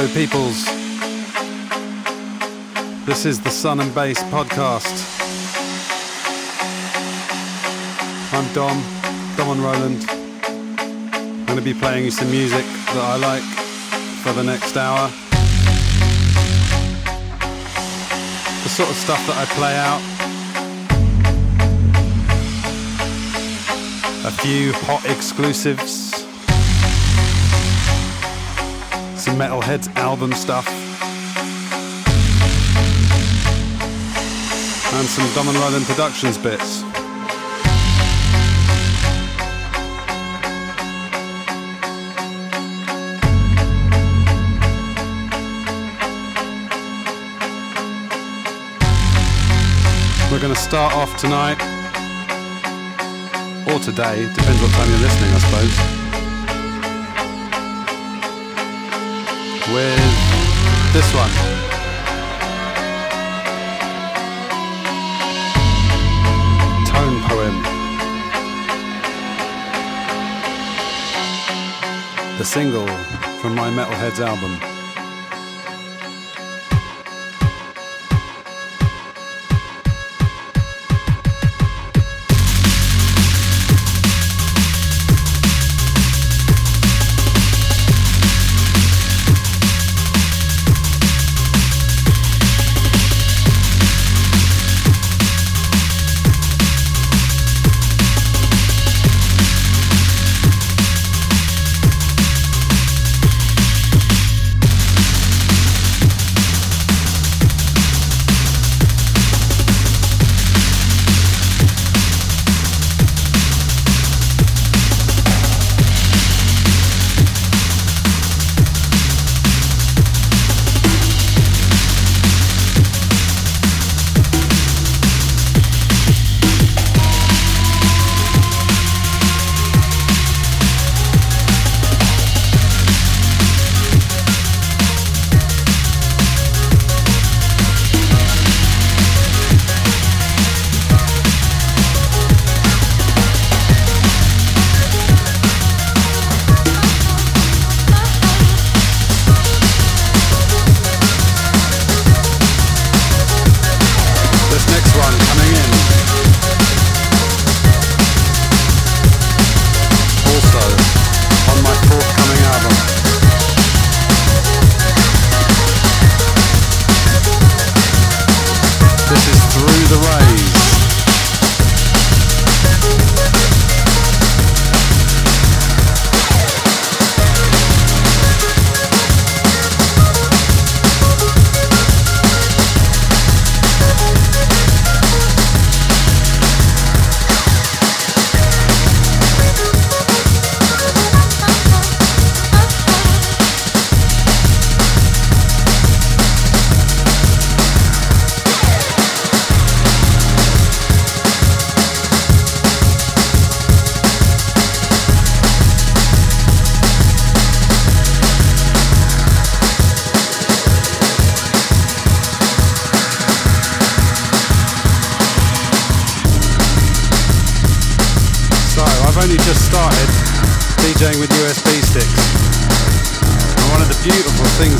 Hello, peoples. This is the Sun and Bass podcast. I'm Dom, Dom and Roland. I'm going to be playing you some music that I like for the next hour. The sort of stuff that I play out. A few hot exclusives. Some Metalheadz album stuff. And some Dom and Roland Productions bits. We're going to start off tonight, or today, depends what time you're listening, I suppose, with this one. Tone Poem. The single from my Metalheadz album.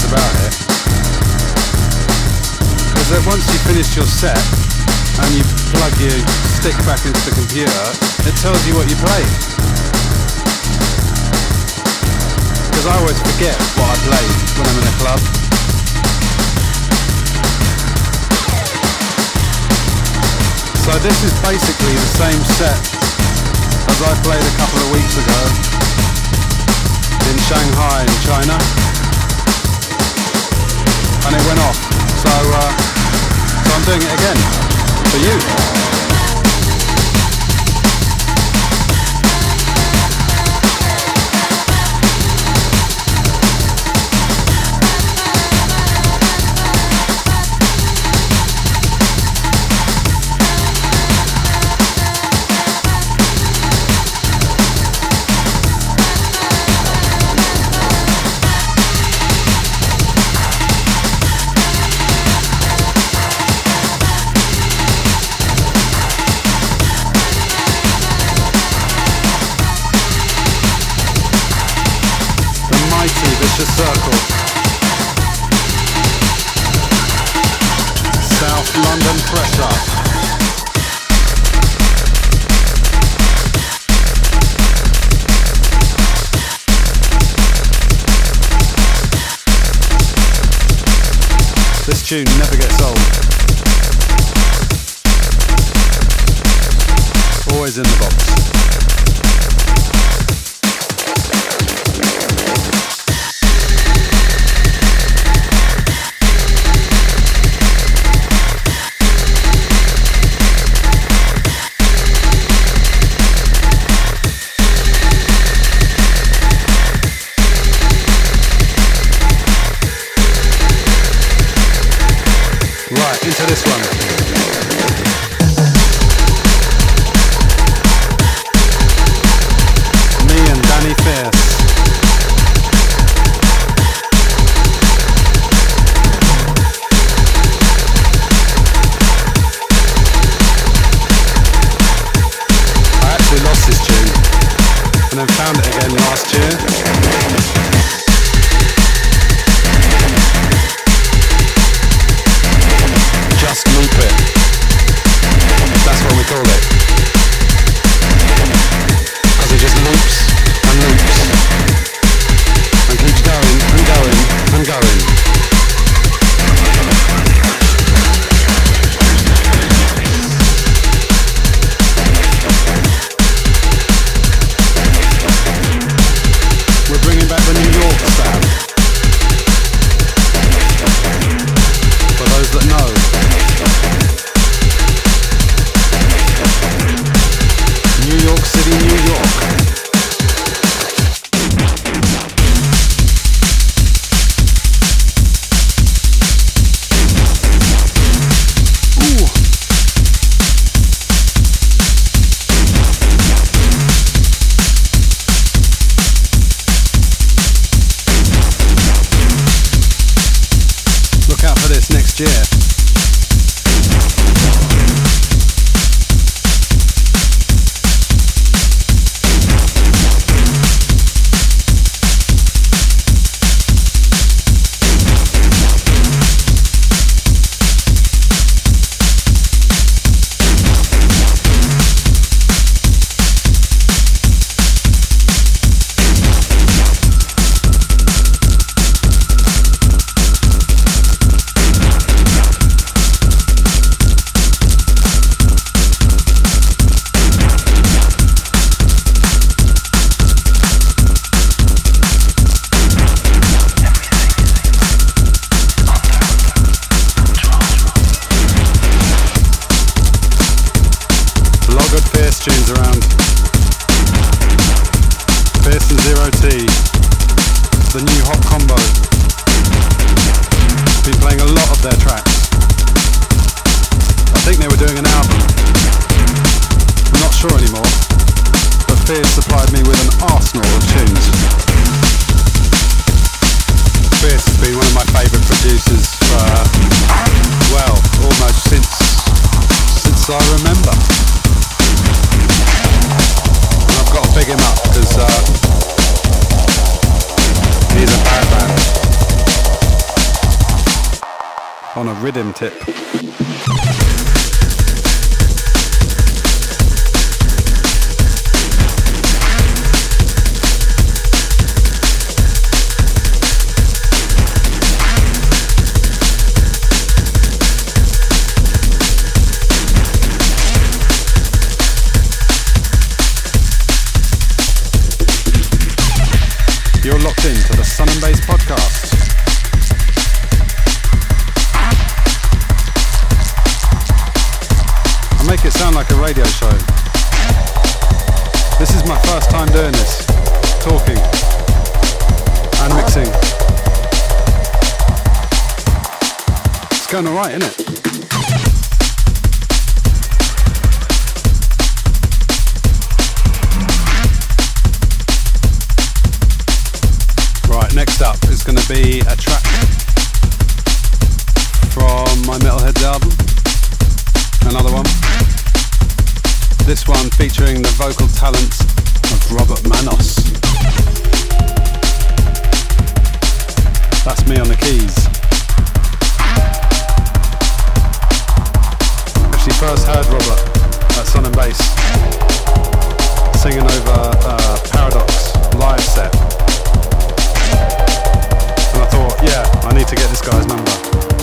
About it that once you finish your set and you plug your stick back into the computer, it tells you what you played. Because I always forget what I played when I'm in a club. So this is basically the same set as I played a couple of weeks ago in Shanghai in China and it went off. So uh, so I'm doing it again for you vicious. South London pressure. This tune never gets sure anymore, but Fierce supplied me with an arsenal of tunes. Fierce has been one of my favourite producers for, well, almost since, since I remember. And I've got to pick him up because uh, he's a bad man. On a rhythm tip. first heard Robert at Sun and Bass singing over uh, Paradox live set. And I thought, yeah, I need to get this guy's number.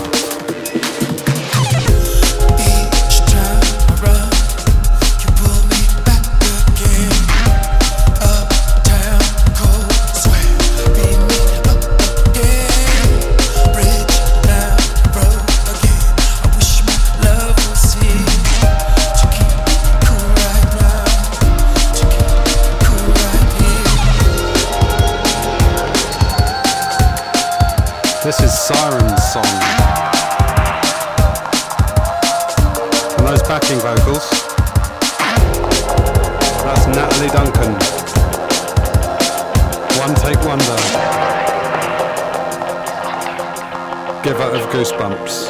Goosebumps.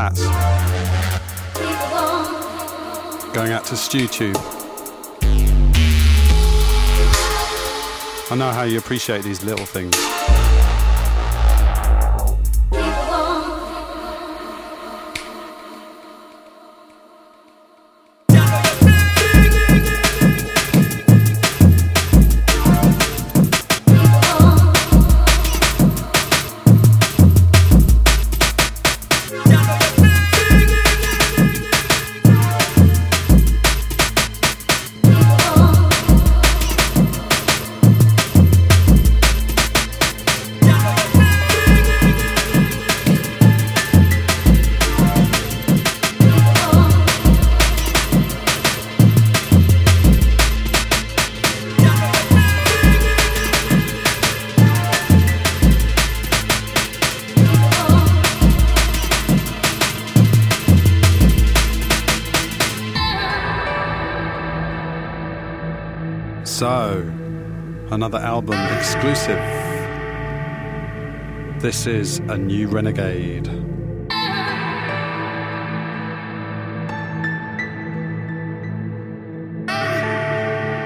Hats going out to StewTube. I know how you appreciate these little things. This is A New Renegade.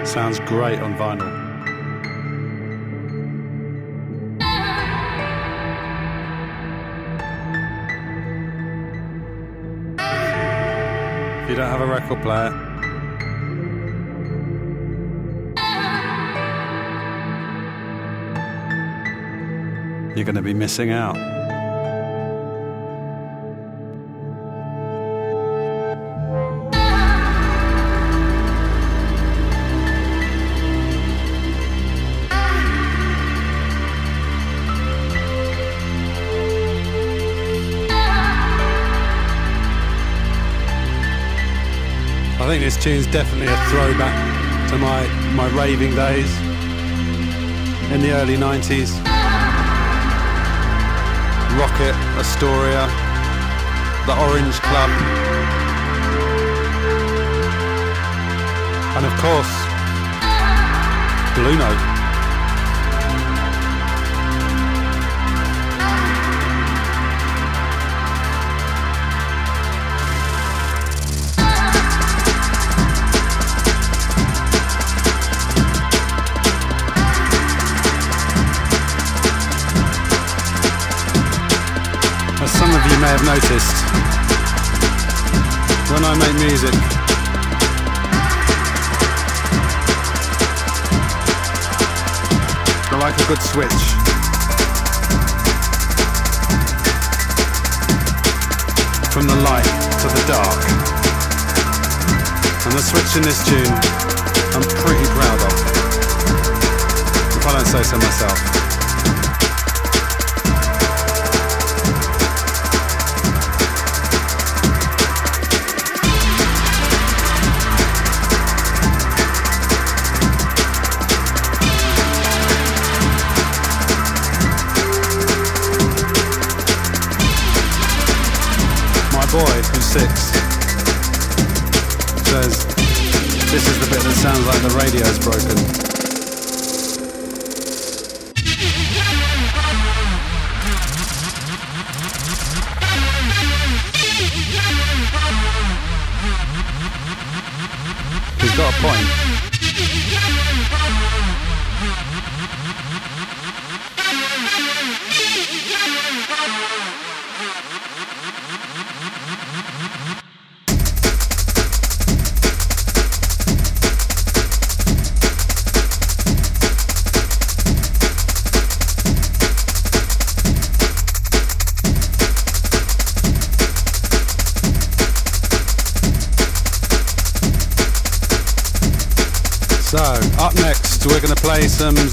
Sounds great on vinyl. If you don't have a record player, you're going to be missing out. I think this tune's definitely a throwback to my, my raving days in the early 90s. Rocket, Astoria, the Orange Club, and of course, Blue Note. Have noticed, when I make music, I like a good switch. From the light to the dark. And the switch in this tune, I'm pretty proud of. If I don't say so myself. Six says, This is the bit that sounds like the radio's broken. He's got a point.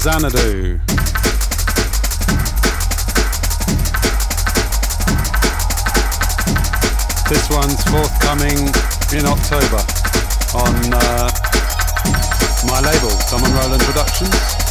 Xanadu. This one's forthcoming in October on uh, my label, and Roland Productions.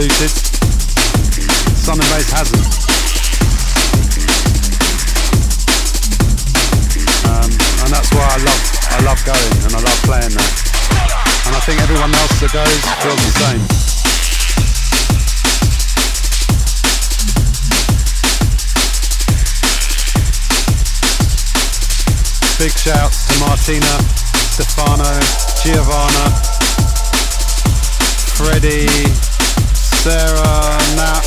Diluted Sun and Bass hasn't. Um, and that's why I love I love going and I love playing there. And I think everyone else that goes feels the same. Big shouts to Martina, Stefano, Giovanna, Freddie, Sarah, Nat.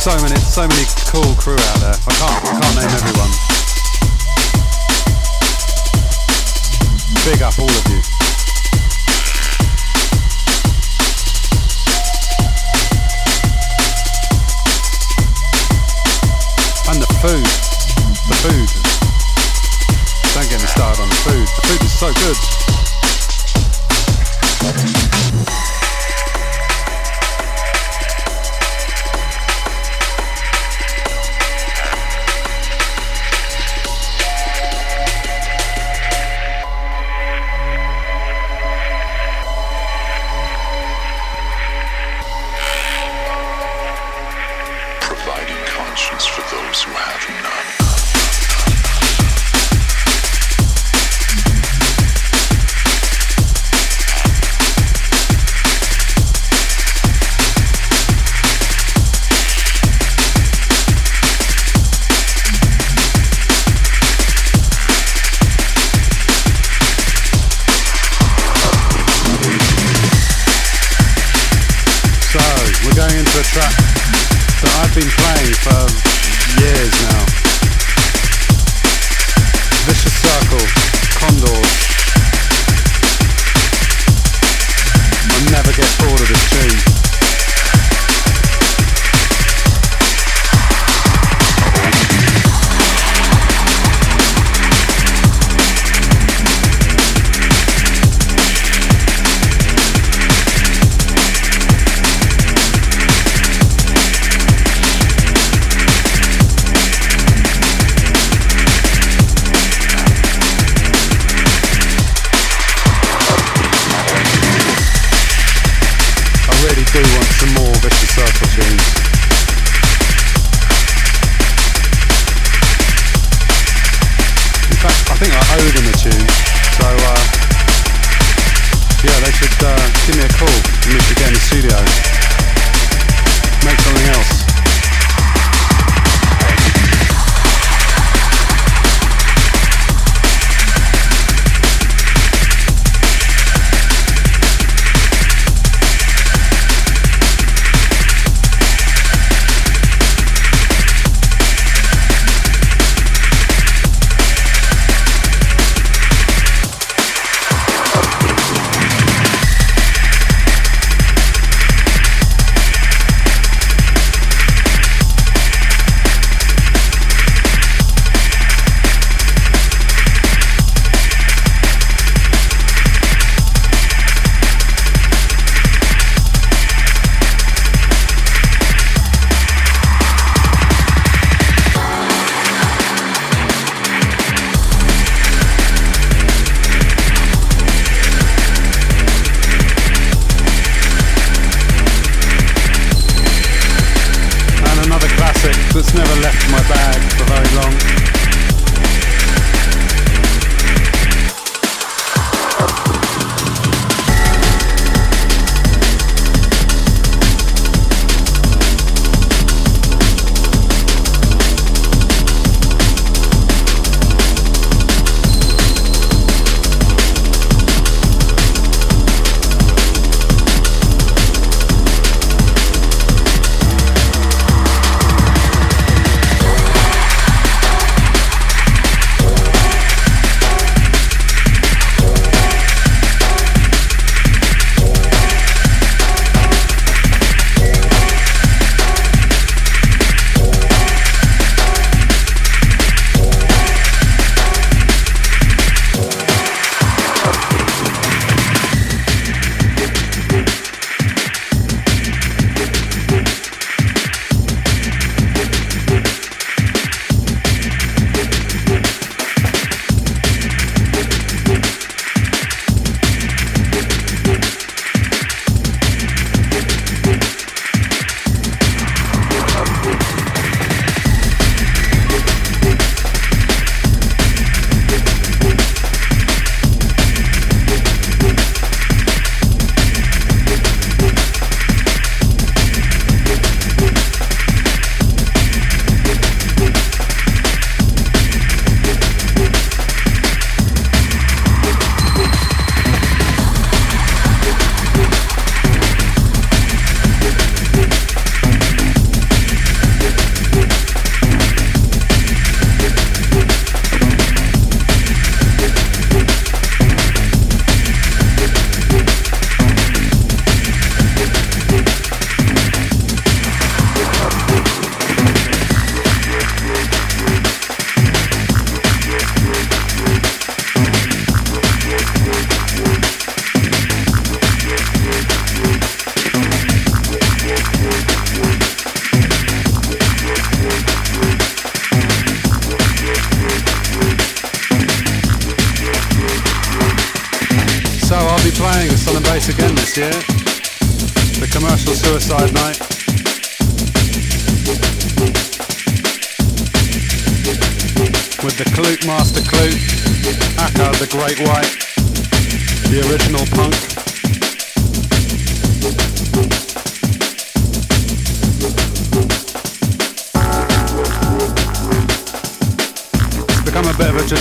So many, so many cool crew out there. I can't, I can't name everyone. Big up all of you.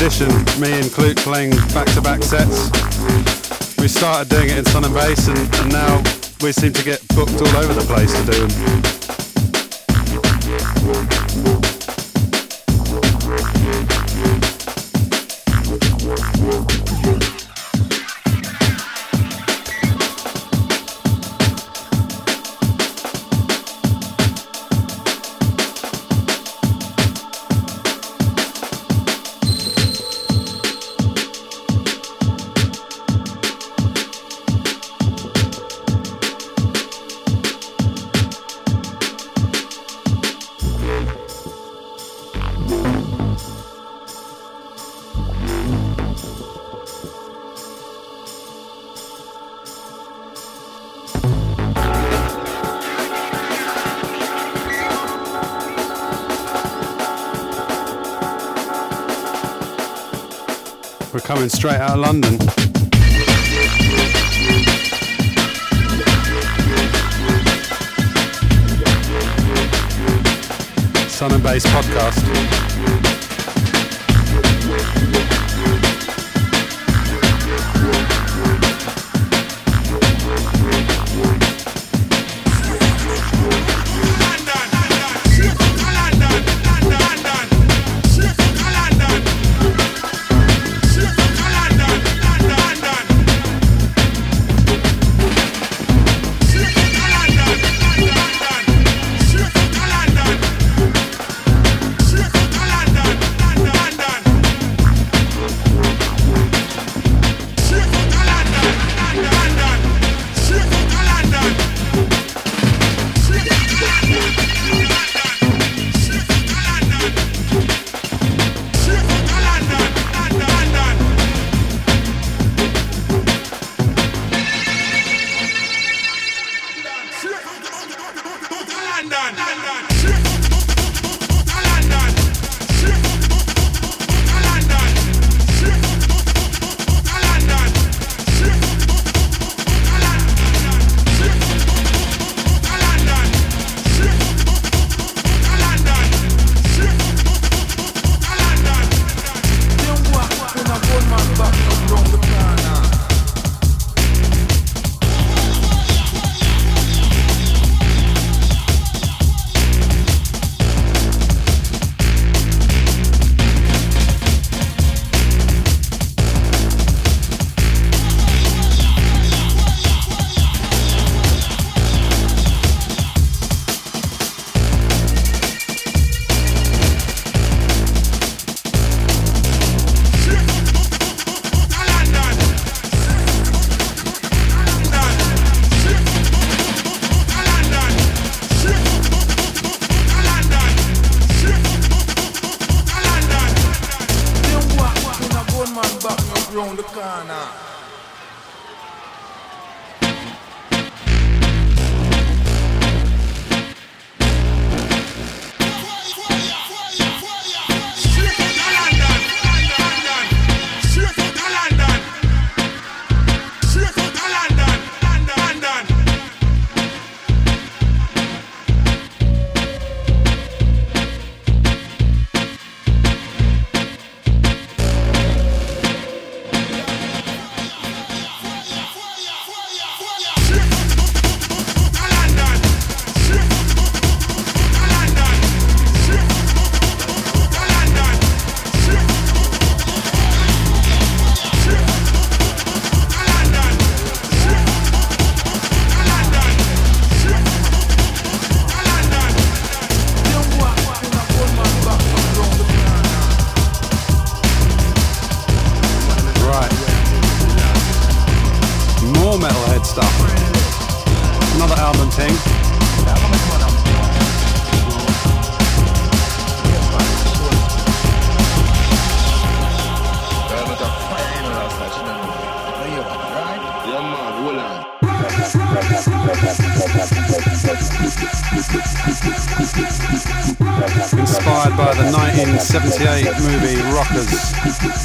Me and Klute playing back-to-back sets. We started doing it in Sun and Bass and, and now we seem to get booked all over the place to do them. Coming straight out of London. Sun and Bass podcast. Round the corner.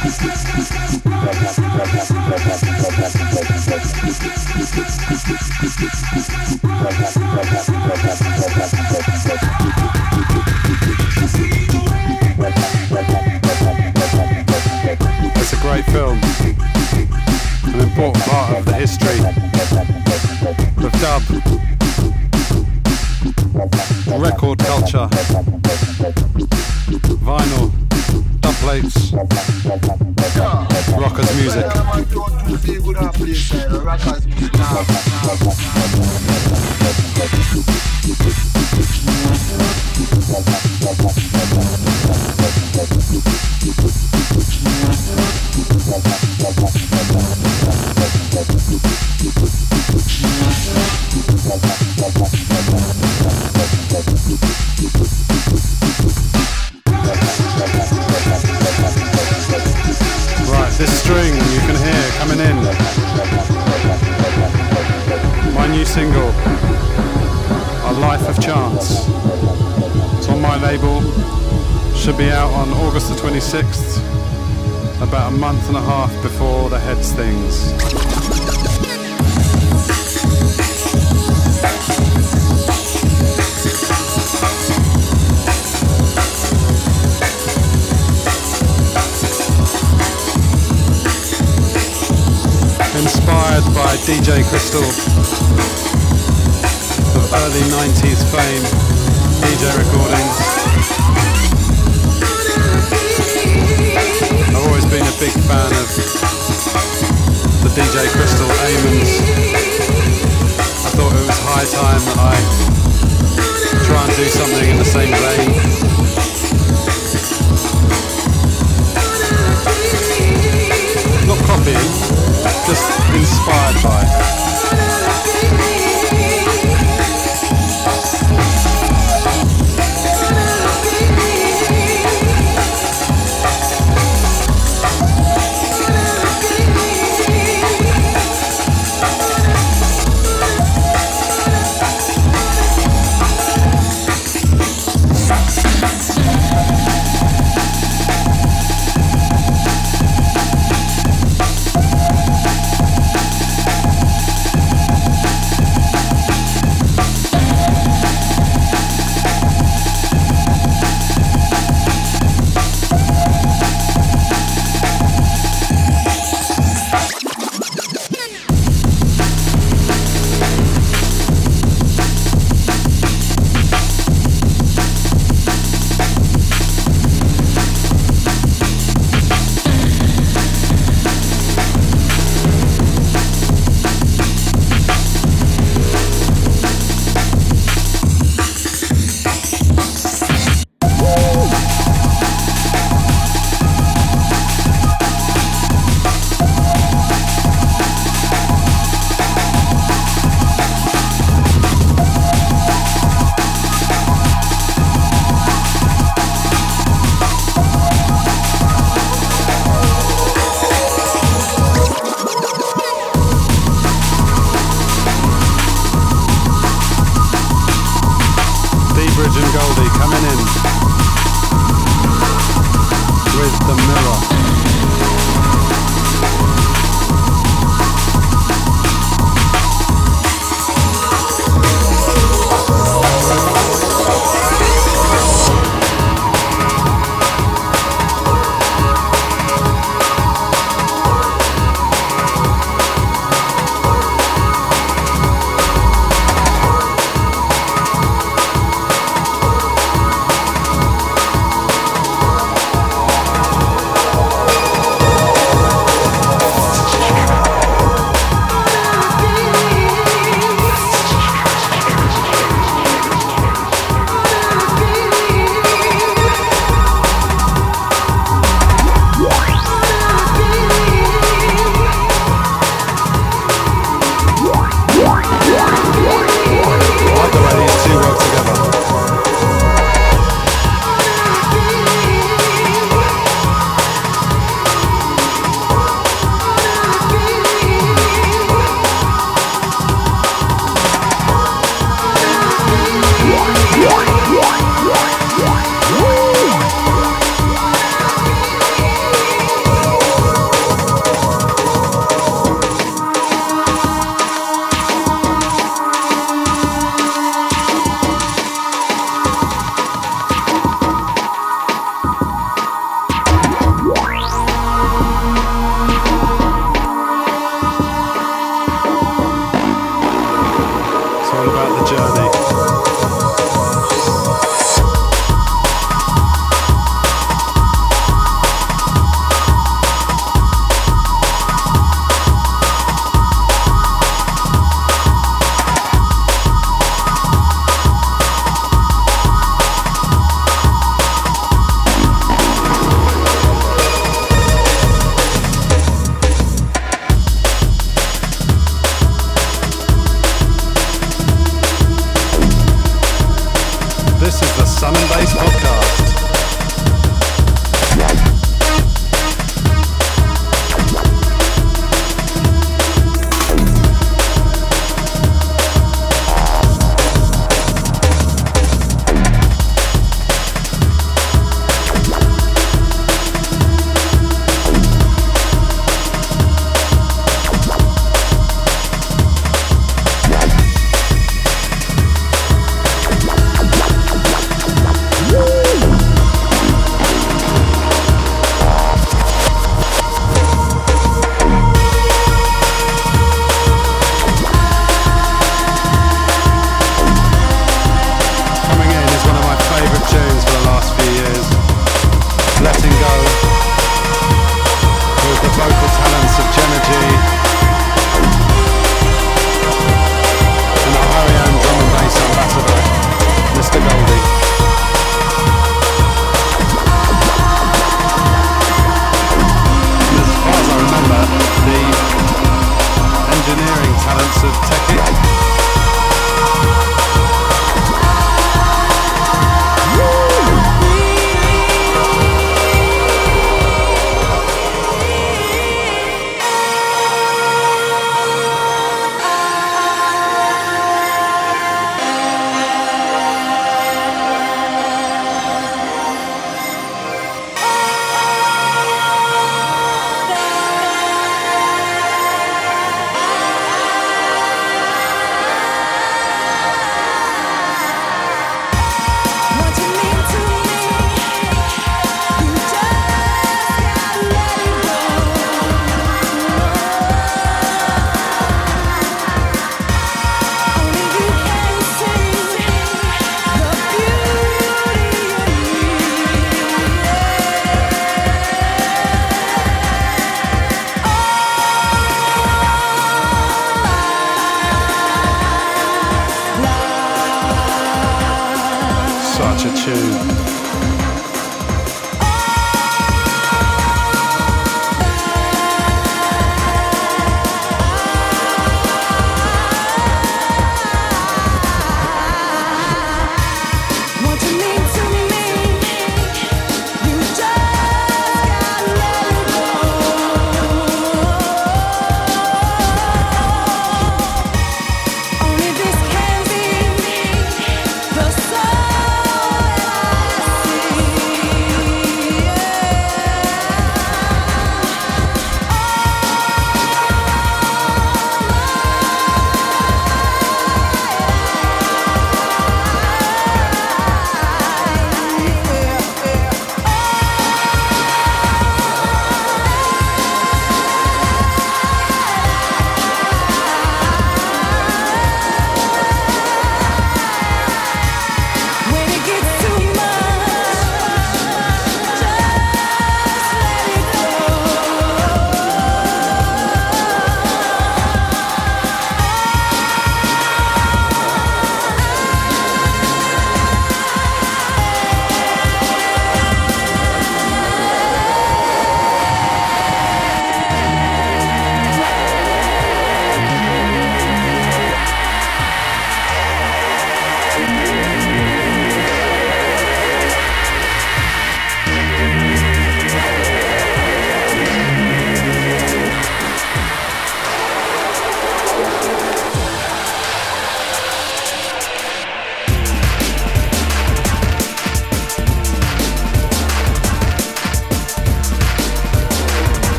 It's a great film, an important part of the history of dub, record culture. music. do something in the same vein. not copying, just inspired by.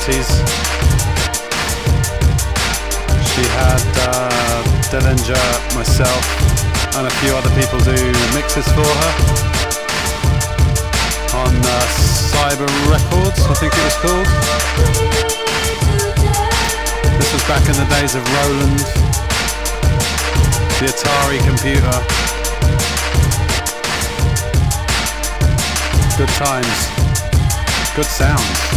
90s. She had uh, myself, and a few other people do mixes for her on uh, Cyber Records, I think it was called. This was back in the days of Roland, the Atari computer. Good times, good sounds.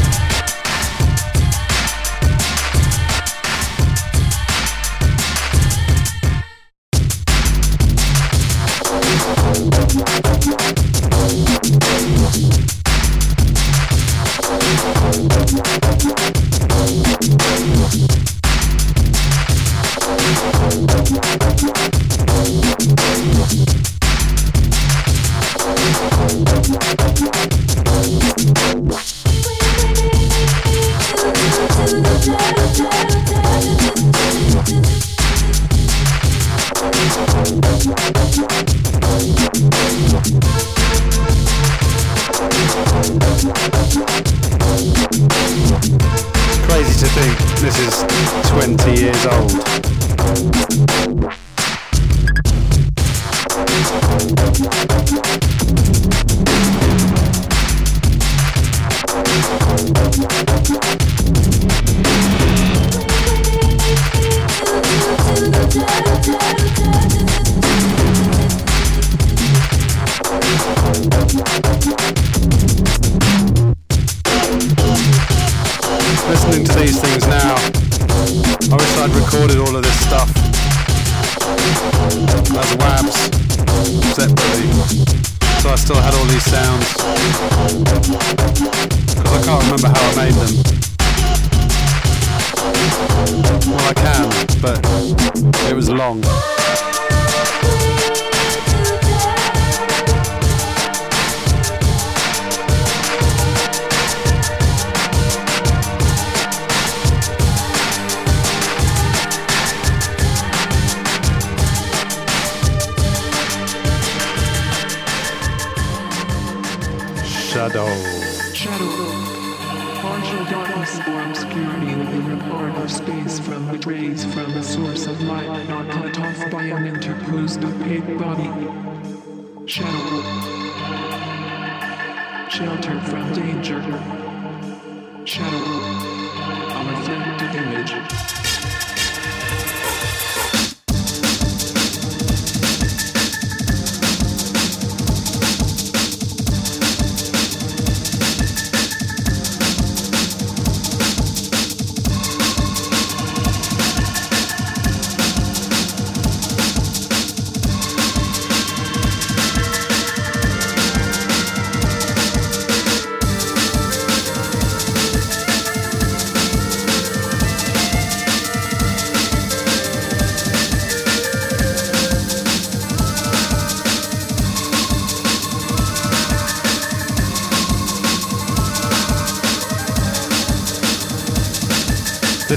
Go.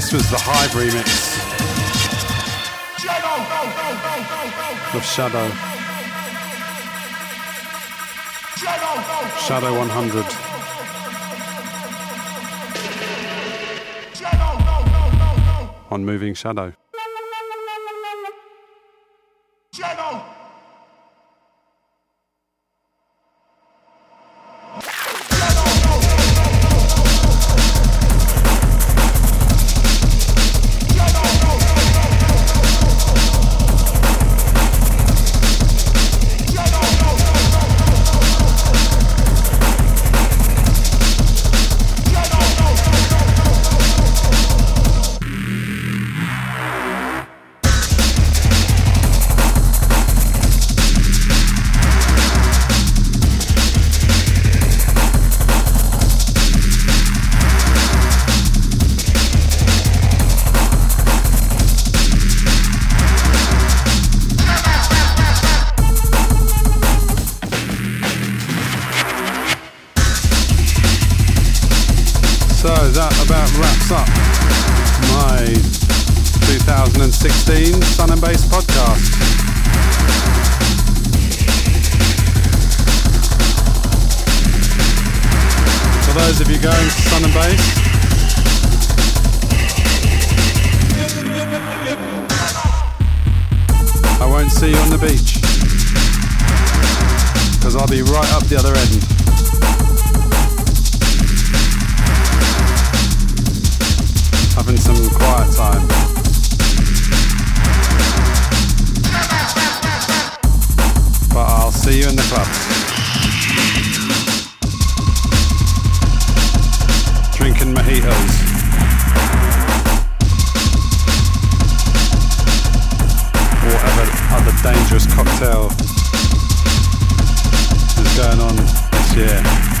This was the Hive remix of Shadow. Shadow 100. On Moving Shadow. So that about wraps up my 2016 Sun and Bass podcast. For those of you going to Sun and Bass, I won't see you on the beach because I'll be right up the other end. Having some quiet time. But I'll see you in the club. Drinking mojitos. whatever other dangerous cocktail is going on this year.